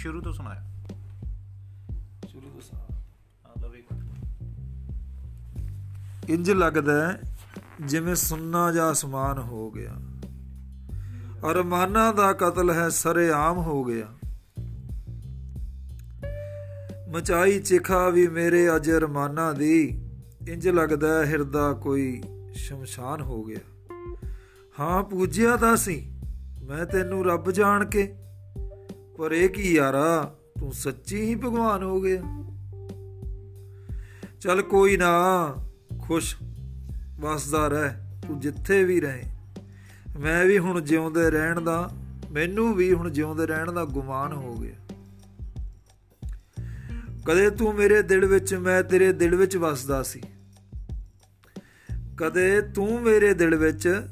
ਸ਼ੁਰੂ ਤੋਂ ਸੁਣਾਇਆ। ਸ਼ੁਰੂ ਤੋਂ ਸੁਣਾ ਲਓ ਵੇਖੋ। ਇੰਜ ਲੱਗਦਾ ਜਿਵੇਂ ਸੁੰਨਾ ਜਾਂ ਅਸਮਾਨ ਹੋ ਗਿਆ। ਅਰਮਾਨਾਂ ਦਾ ਕਤਲ ਹੈ ਸਰੇਆਮ ਹੋ ਗਿਆ। ਮਚਾਈ ਚਿਖਾ ਵੀ ਮੇਰੇ ਅਜ ਅਰਮਾਨਾਂ ਦੀ। ਇੰਜ ਲੱਗਦਾ ਹਿਰਦਾ ਕੋਈ ਸ਼ਮਸ਼ਾਨ ਹੋ ਗਿਆ। ਹਾਂ ਪੂਜਿਆ ਤਾਂ ਸੀ ਮੈਂ ਤੈਨੂੰ ਰੱਬ ਜਾਣ ਕੇ। ਪਰ ਇਹ ਕੀ ਯਾਰਾ? ਤੂੰ ਸੱਚੀ ਹੀ ਭਗਵਾਨ ਹੋ ਗਿਆ। ਚੱਲ ਕੋਈ ਨਾ, ਖੁਸ਼ ਵਸਦਾ ਰਹਿ, ਤੂੰ ਜਿੱਥੇ ਵੀ ਰਹੇ। ਮੈਂ ਵੀ ਹੁਣ ਜਿਉਂਦੇ ਰਹਿਣ ਦਾ, ਮੈਨੂੰ ਵੀ ਹੁਣ ਜਿਉਂਦੇ ਰਹਿਣ ਦਾ ਗੁਮਾਨ ਹੋ ਗਿਆ। ਕਦੇ ਤੂੰ ਮੇਰੇ ਦਿਲ ਵਿੱਚ, ਮੈਂ ਤੇਰੇ ਦਿਲ ਵਿੱਚ ਵਸਦਾ ਸੀ। ਕਦੇ ਤੂੰ ਮੇਰੇ ਦਿਲ ਵਿੱਚ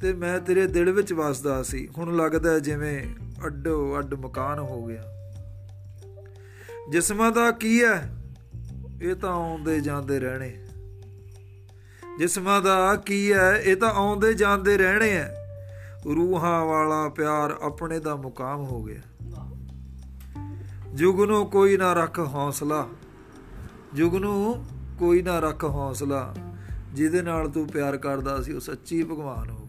ਤੇ ਮੈਂ ਤੇਰੇ ਦਿਲ ਵਿੱਚ ਵਸਦਾ ਸੀ। ਹੁਣ ਲੱਗਦਾ ਜਿਵੇਂ ਅੱਡੋ ਅੱਡ ਮਕਾਨ ਹੋ ਗਿਆ। ਜਿਸਮਾਂ ਦਾ ਕੀ ਹੈ, ਇਹ ਤਾਂ ਆਉਂਦੇ ਜਾਂਦੇ ਰਹਿਣੇ। ਜਿਸਮਾਂ ਦਾ ਕੀ ਹੈ, ਇਹ ਤਾਂ ਆਉਂਦੇ ਜਾਂਦੇ ਰਹਿਣੇ ਐ ਰੂਹਾਂ ਵਾਲਾ ਪਿਆਰ ਆਪਣੇ ਦਾ ਮੁਕਾਮ ਹੋ ਗਿਆ। ਜੁਗ ਨੂੰ ਕੋਈ ਨਾ ਰੱਖ ਹੌਸਲਾ। ਜੁਗ ਨੂੰ ਕੋਈ ਨਾ ਰੱਖ ਹੌਸਲਾ। ਜਿਹਦੇ ਨਾਲ ਤੂੰ ਪਿਆਰ ਕਰਦਾ ਸੀ, ਉਹ ਸੱਚੀ ਭਗਵਾਨ ਹੋ